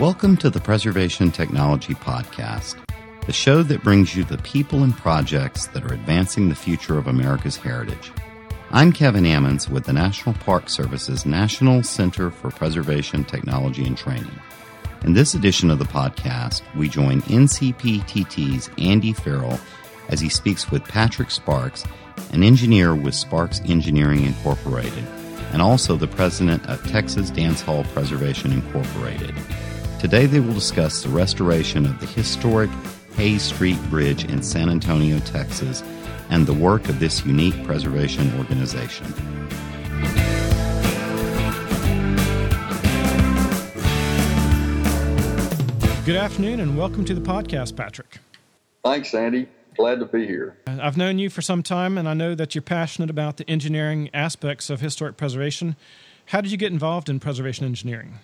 Welcome to the Preservation Technology Podcast, the show that brings you the people and projects that are advancing the future of America's heritage. I'm Kevin Ammons with the National Park Service's National Center for Preservation Technology and Training. In this edition of the podcast, we join NCPTT's Andy Farrell as he speaks with Patrick Sparks, an engineer with Sparks Engineering Incorporated, and also the president of Texas Dance Hall Preservation Incorporated. Today they will discuss the restoration of the historic Hay Street Bridge in San Antonio, Texas, and the work of this unique preservation organization. Good afternoon and welcome to the podcast, Patrick. Thanks, Andy. Glad to be here. I've known you for some time and I know that you're passionate about the engineering aspects of historic preservation. How did you get involved in preservation engineering?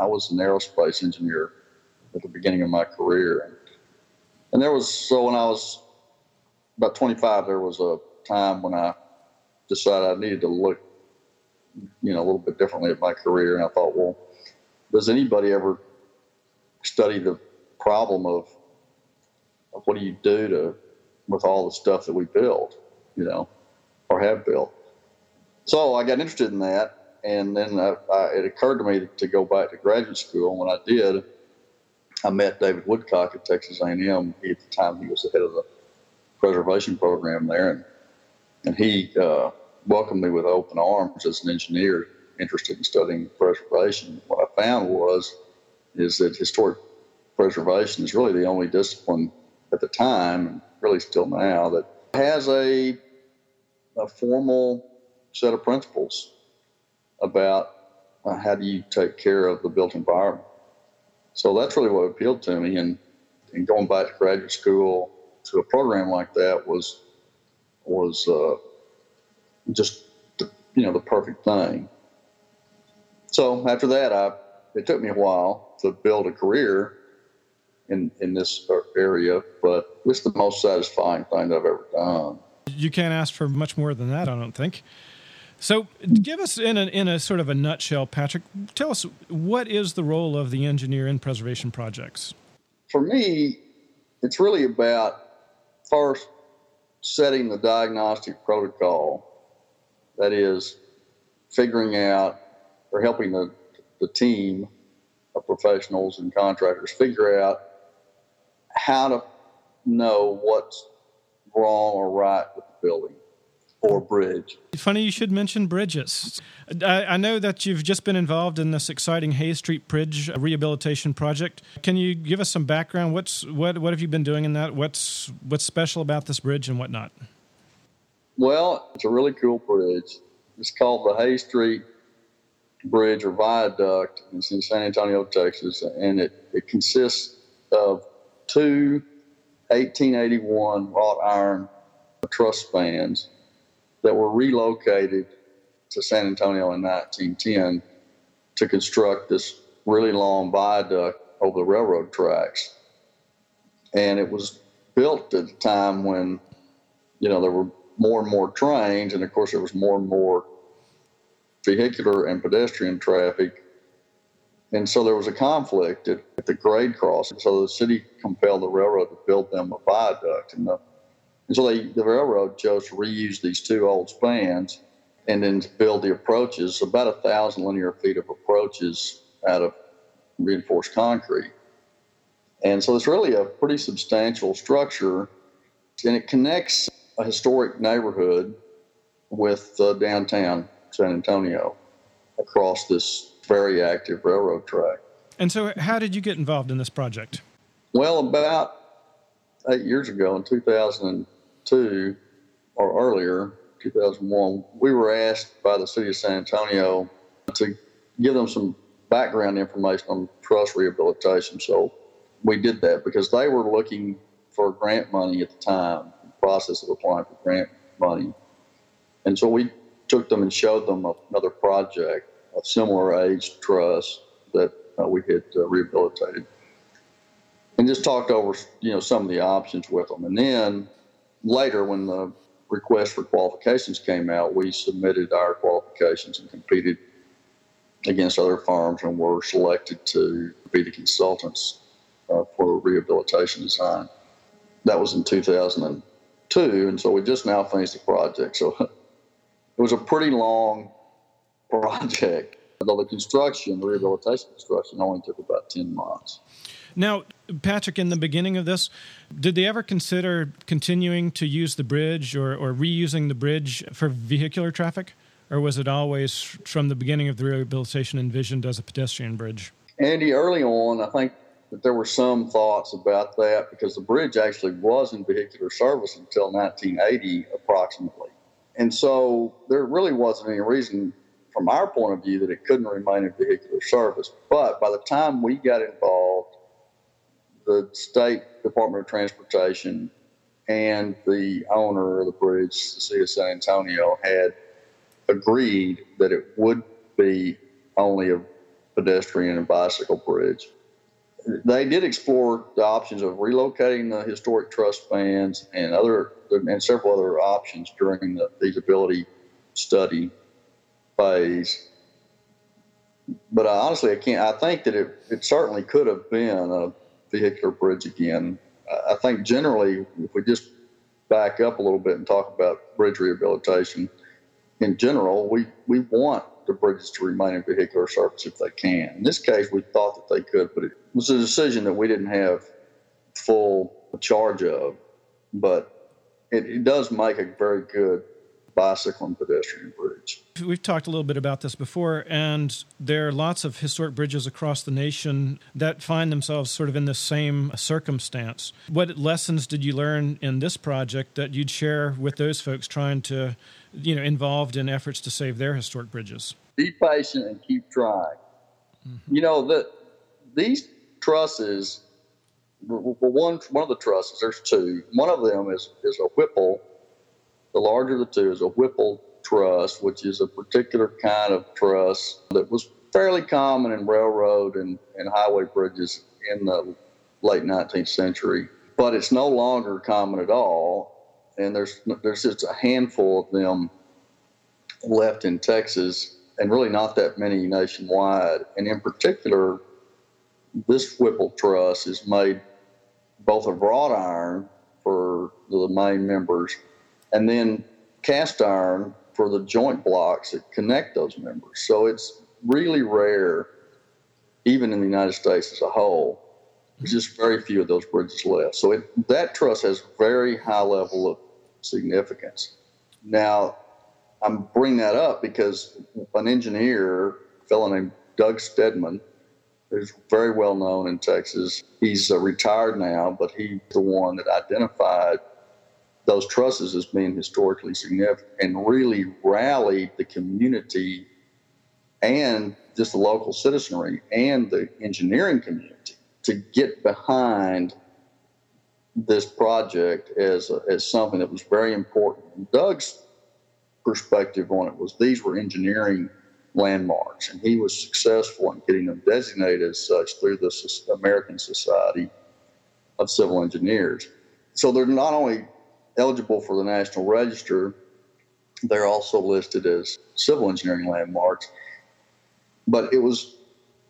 I was an aerospace engineer at the beginning of my career. And there was, so when I was about 25, there was a time when I decided I needed to look, you know, a little bit differently at my career. And I thought, well, does anybody ever study the problem of, of what do you do to, with all the stuff that we build, you know, or have built? So I got interested in that and then I, I, it occurred to me to go back to graduate school. And when I did, I met David Woodcock at Texas A&M. He, at the time, he was the head of the preservation program there, and and he uh, welcomed me with open arms as an engineer interested in studying preservation. What I found was is that historic preservation is really the only discipline at the time, and really still now, that has a a formal set of principles about uh, how do you take care of the built environment. So that's really what appealed to me. And, and going back to graduate school to a program like that was was uh, just the, you know the perfect thing. So after that, I it took me a while to build a career in in this area, but it's the most satisfying thing I've ever done. You can't ask for much more than that, I don't think. So, give us in a, in a sort of a nutshell, Patrick. Tell us what is the role of the engineer in preservation projects? For me, it's really about first setting the diagnostic protocol. That is, figuring out or helping the, the team of professionals and contractors figure out how to know what's wrong or right with the building or bridge. Funny you should mention bridges. I, I, know that you've just been involved in this exciting Hay Street Bridge rehabilitation project. Can you give us some background? What's what what have you been doing in that? What's what's special about this bridge and whatnot? Well, it's a really cool bridge. It's called the Hay Street Bridge or Viaduct. It's in San Antonio, Texas, and it, it consists of two 1881 wrought iron truss spans that were relocated to San Antonio in 1910 to construct this really long viaduct over the railroad tracks. And it was built at a time when, you know, there were more and more trains, and of course, there was more and more vehicular and pedestrian traffic. And so there was a conflict at, at the grade crossing. So the city compelled the railroad to build them a viaduct. And the and so they, the railroad chose to reuse these two old spans and then build the approaches, about a thousand linear feet of approaches out of reinforced concrete. And so it's really a pretty substantial structure, and it connects a historic neighborhood with uh, downtown San Antonio across this very active railroad track. And so, how did you get involved in this project? Well, about eight years ago in 2002 or earlier, 2001, we were asked by the city of San Antonio to give them some background information on truss rehabilitation. So we did that because they were looking for grant money at the time, the process of applying for grant money. And so we took them and showed them another project, a similar age truss that uh, we had uh, rehabilitated just talked over you know some of the options with them. And then later, when the request for qualifications came out, we submitted our qualifications and competed against other firms and were selected to be the consultants uh, for rehabilitation design. That was in 2002, and so we just now finished the project. So it was a pretty long project. Although the construction, the rehabilitation construction, only took about 10 months. Now, Patrick, in the beginning of this, did they ever consider continuing to use the bridge or, or reusing the bridge for vehicular traffic? Or was it always from the beginning of the rehabilitation envisioned as a pedestrian bridge? Andy, early on, I think that there were some thoughts about that because the bridge actually was in vehicular service until 1980, approximately. And so there really wasn't any reason, from our point of view, that it couldn't remain in vehicular service. But by the time we got involved, the State Department of Transportation and the owner of the bridge, the city of San Antonio, had agreed that it would be only a pedestrian and bicycle bridge. They did explore the options of relocating the historic truss spans and other and several other options during the feasibility study phase. But honestly, I can't. I think that it, it certainly could have been a vehicular bridge again. I think generally, if we just back up a little bit and talk about bridge rehabilitation, in general, we, we want the bridges to remain in vehicular service if they can. In this case, we thought that they could, but it was a decision that we didn't have full charge of. But it, it does make a very good bicycle and pedestrian bridge. We've talked a little bit about this before, and there are lots of historic bridges across the nation that find themselves sort of in the same circumstance. What lessons did you learn in this project that you'd share with those folks trying to you know, involved in efforts to save their historic bridges. Be patient and keep trying. Mm-hmm. You know that these trusses. Well, one one of the trusses. There's two. One of them is is a Whipple. The larger of the two is a Whipple truss, which is a particular kind of truss that was fairly common in railroad and, and highway bridges in the late 19th century. But it's no longer common at all and there's there's just a handful of them left in Texas, and really not that many nationwide. And in particular, this Whipple truss is made both of wrought iron for the main members, and then cast iron for the joint blocks that connect those members. So it's really rare, even in the United States as a whole. There's just very few of those bridges left. So it, that truss has very high level of significance. Now, I'm bringing that up because an engineer, a fellow named Doug Stedman, who's very well known in Texas, he's uh, retired now, but he's the one that identified those trusses as being historically significant and really rallied the community and just the local citizenry and the engineering community to get behind this project as, a, as something that was very important. Doug's perspective on it was these were engineering landmarks, and he was successful in getting them designated as such through the American Society of Civil Engineers. So they're not only eligible for the National Register, they're also listed as civil engineering landmarks. But it was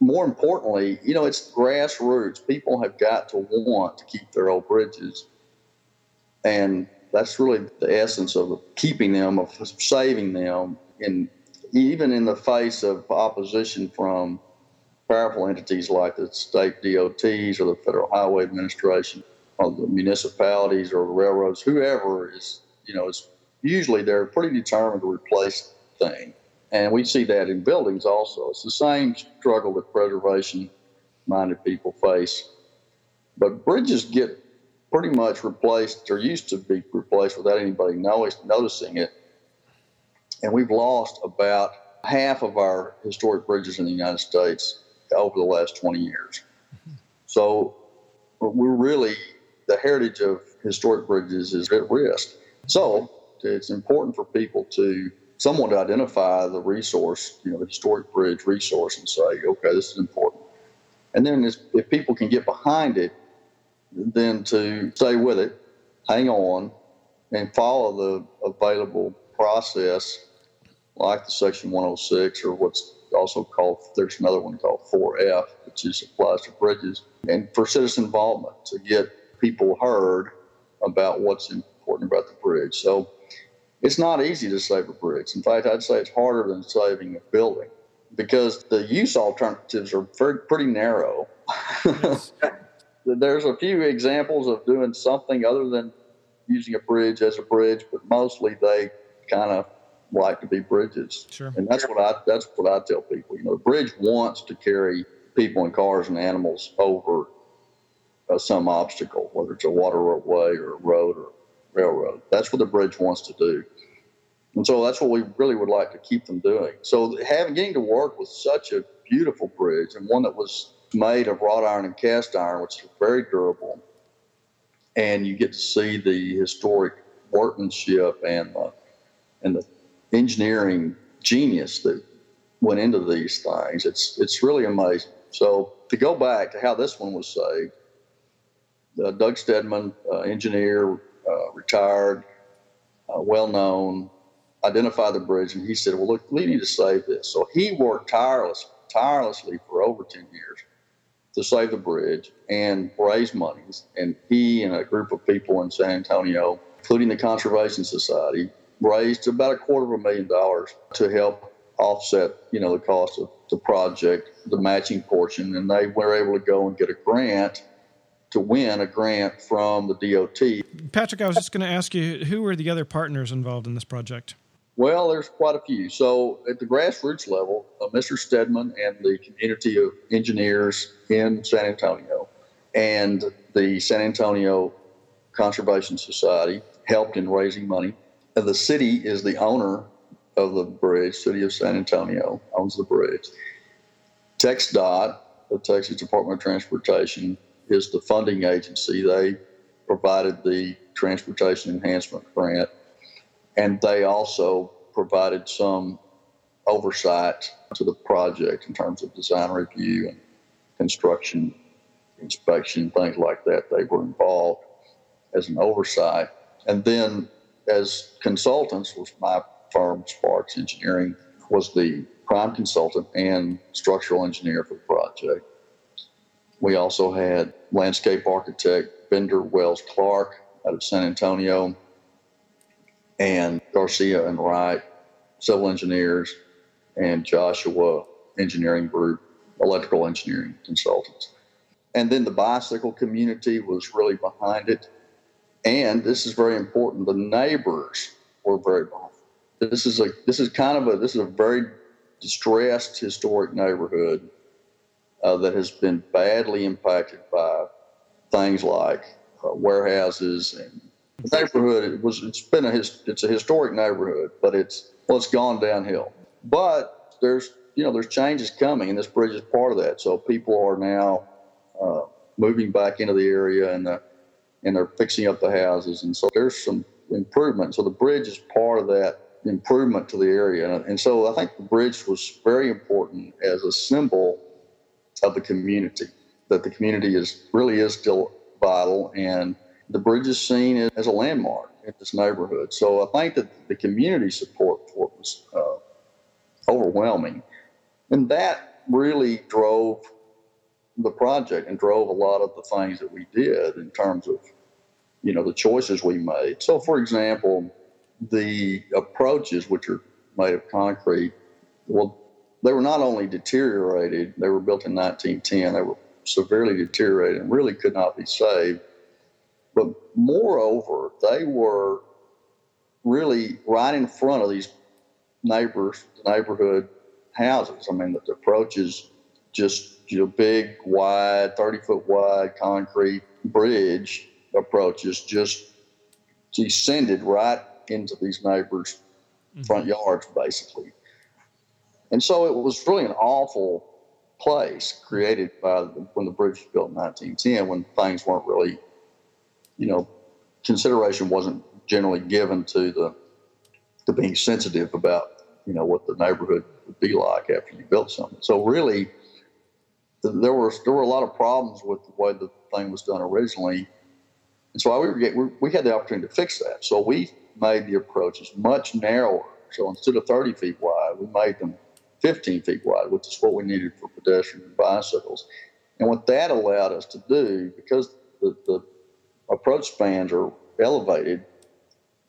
more importantly, you know, it's grassroots. People have got to want to keep their old bridges. And that's really the essence of keeping them, of saving them, and even in the face of opposition from powerful entities like the state DOTs or the Federal Highway Administration or the municipalities or the railroads, whoever is, you know, is usually they're pretty determined to replace things. And we see that in buildings also. It's the same struggle that preservation minded people face. But bridges get pretty much replaced or used to be replaced without anybody noticing it. And we've lost about half of our historic bridges in the United States over the last 20 years. Mm-hmm. So we're really, the heritage of historic bridges is at risk. So it's important for people to someone to identify the resource, you know, the historic bridge resource and say, okay, this is important. And then if people can get behind it, then to stay with it, hang on, and follow the available process like the Section 106 or what's also called, there's another one called 4F, which is applies to bridges, and for citizen involvement to get people heard about what's important about the bridge. So it's not easy to save a bridge. In fact, I'd say it's harder than saving a building because the use alternatives are very, pretty narrow. Yes. There's a few examples of doing something other than using a bridge as a bridge, but mostly they kind of like to be bridges. Sure. And that's what I that's what I tell people. You know, the bridge wants to carry people and cars and animals over Uh, some obstacle, whether it's a waterway or a road or railroad. That's what the bridge wants to do. And so that's what we really would like to keep them doing. So having getting to work with such a beautiful bridge and one that was made of wrought iron and cast iron, which is very durable, and you get to see the historic workmanship and the, and the engineering genius that went into these things. It's it's really amazing. So to go back to how this one was saved, uh, Doug Stedman, uh, engineer, uh, retired, uh, well known, identified the bridge, and he said, "Well, look, we need to save this." So he worked tireless, tirelessly for over ten years to save the bridge and raise monies. And he and a group of people in San Antonio, including the Conservation Society, raised about a quarter of a million dollars to help offset, you know, the cost of the project, the matching portion, and they were able to go and get a grant to win a grant from the DOT. Patrick, I was just going to ask you, who were the other partners involved in this project? Well, there's quite a few. So at the grassroots level, uh, Mr. Stedman and the community of engineers in San Antonio and the San Antonio Conservation Society helped in raising money. And the city is the owner of the bridge. City of San Antonio owns the bridge. TxDOT, the Texas Department of Transportation, is the funding agency. They provided the transportation enhancement grant, and they also provided some oversight to the project in terms of design review and construction inspection, things like that. They were involved as an oversight. And then as consultants was my firm, Sparks Engineering, was the prime consultant and structural engineer for the project. We also had landscape architect Bender Wells Clark out of San Antonio and Garcia and Wright, civil engineers, and Joshua Engineering Group, electrical engineering consultants. And then the bicycle community was really behind it. And this is very important. The neighbors were very behind. This is a this is kind of a this is a very distressed historic neighborhood uh, that has been badly impacted by things like uh, warehouses and the neighborhood. It was it's been a it's a historic neighborhood, but it's well it's gone downhill. But there's you know there's changes coming, and this bridge is part of that. So people are now uh, moving back into the area, and the, and they're fixing up the houses, and so there's some improvement. So the bridge is part of that improvement to the area, and, and so I think the bridge was very important as a symbol of the community. That the community is really is still vital, and the bridge is seen as a landmark in this neighborhood. So I think that the community support for it was uh, overwhelming, and that really drove the project and drove a lot of the things that we did in terms of you know the choices we made. So, for example, the approaches, which are made of concrete, well, they were not only deteriorated, they were built in 1910, they were severely deteriorated and really could not be saved. But moreover, they were really right in front of these neighbors, neighborhood houses. I mean, the approach is just you know, big, wide, 30 foot wide concrete bridge approaches just descended right into these neighbors' mm-hmm. front yards, basically. And so it was really an awful place created by the, when the bridge was built in 1910, when things weren't really, you know, consideration wasn't generally given to the to being sensitive about, you know, what the neighborhood would be like after you built something. So really, there were there were a lot of problems with the way the thing was done originally, and so we were get, we, we had the opportunity to fix that. So we made the approaches much narrower. So instead of 30 feet wide, we made them 15 feet wide, which is what we needed for pedestrian and bicycles. And what that allowed us to do, because the, the approach spans are elevated,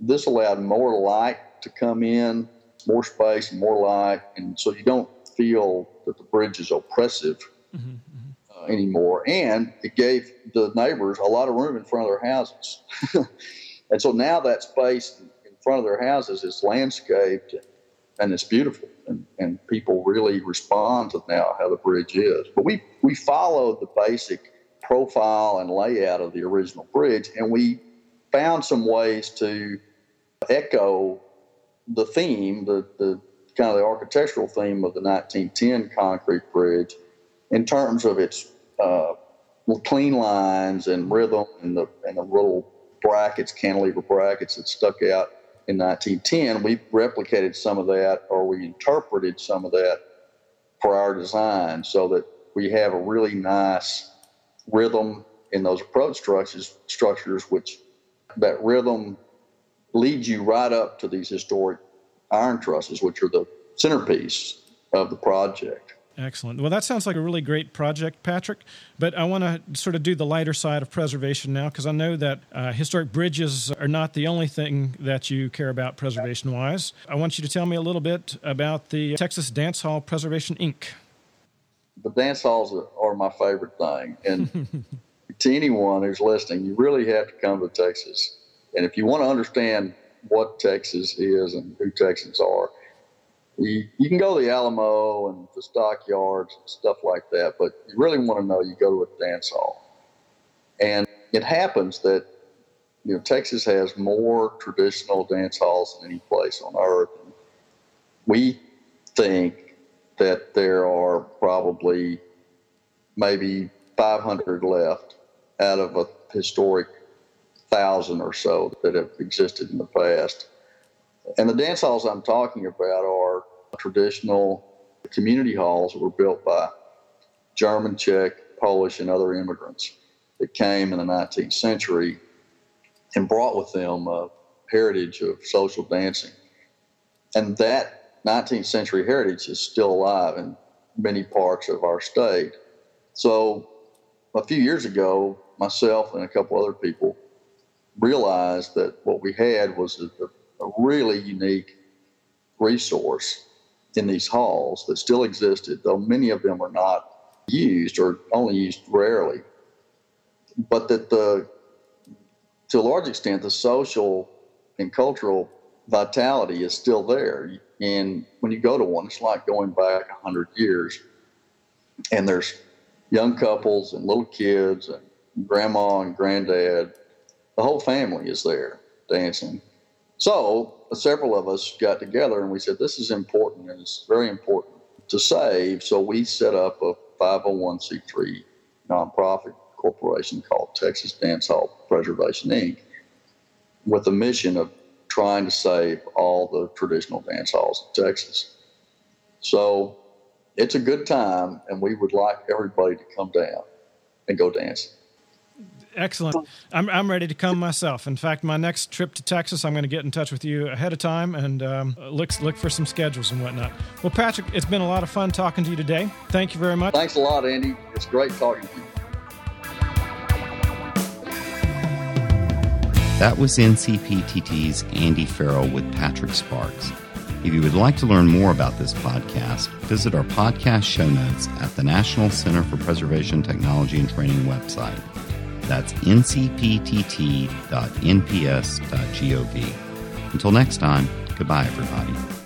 this allowed more light to come in, more space and more light, and so you don't feel that the bridge is oppressive mm-hmm, mm-hmm. Uh, anymore. And it gave the neighbors a lot of room in front of their houses. and so now that space in front of their houses is landscaped and it's beautiful. And, and people really respond to now how the bridge is. But we, we followed the basic profile and layout of the original bridge, and we found some ways to echo the theme, the, the kind of the architectural theme of the 1910 concrete bridge in terms of its uh, clean lines and rhythm and the, and the little brackets, cantilever brackets that stuck out in 1910. We replicated some of that or we interpreted some of that for our design so that we have a really nice rhythm in those approach structures, structures which that rhythm leads you right up to these historic iron trusses, which are the centerpiece of the project. Excellent. Well, that sounds like a really great project, Patrick. But I want to sort of do the lighter side of preservation now because I know that uh, historic bridges are not the only thing that you care about preservation wise. I want you to tell me a little bit about the Texas Dance Hall Preservation Inc. The dance halls are my favorite thing. And to anyone who's listening, you really have to come to Texas. And if you want to understand what Texas is and who Texans are, you, you can go to the Alamo and the stockyards and stuff like that, but you really want to know you go to a dance hall. And it happens that you know Texas has more traditional dance halls than any place on earth. We think that there are probably maybe 500 left out of a historic thousand or so that have existed in the past. And the dance halls I'm talking about are traditional community halls that were built by German, Czech, Polish, and other immigrants that came in the 19th century and brought with them a heritage of social dancing. And that 19th century heritage is still alive in many parts of our state. So a few years ago, myself and a couple other people realized that what we had was a, a really unique resource in these halls that still existed, though many of them are not used or only used rarely. But that the, to a large extent, the social and cultural vitality is still there. And when you go to one, it's like going back 100 years. And there's young couples and little kids and grandma and granddad. The whole family is there dancing. So several of us got together and we said, this is important and it's very important to save. So we set up a 501c3 nonprofit corporation called Texas Dance Hall Preservation Inc. with the mission of trying to save all the traditional dance halls in Texas. So it's a good time, and we would like everybody to come down and go dancing. Excellent. I'm, I'm ready to come myself. In fact, my next trip to Texas, I'm going to get in touch with you ahead of time and um, look, look for some schedules and whatnot. Well, Patrick, it's been a lot of fun talking to you today. Thank you very much. Thanks a lot, Andy. It's great talking to you. That was NCPTT's Andy Farrell with Patrick Sparks. If you would like to learn more about this podcast, visit our podcast show notes at the National Center for Preservation Technology and Training website. That's ncptt.nps.gov. Until next time, goodbye, everybody.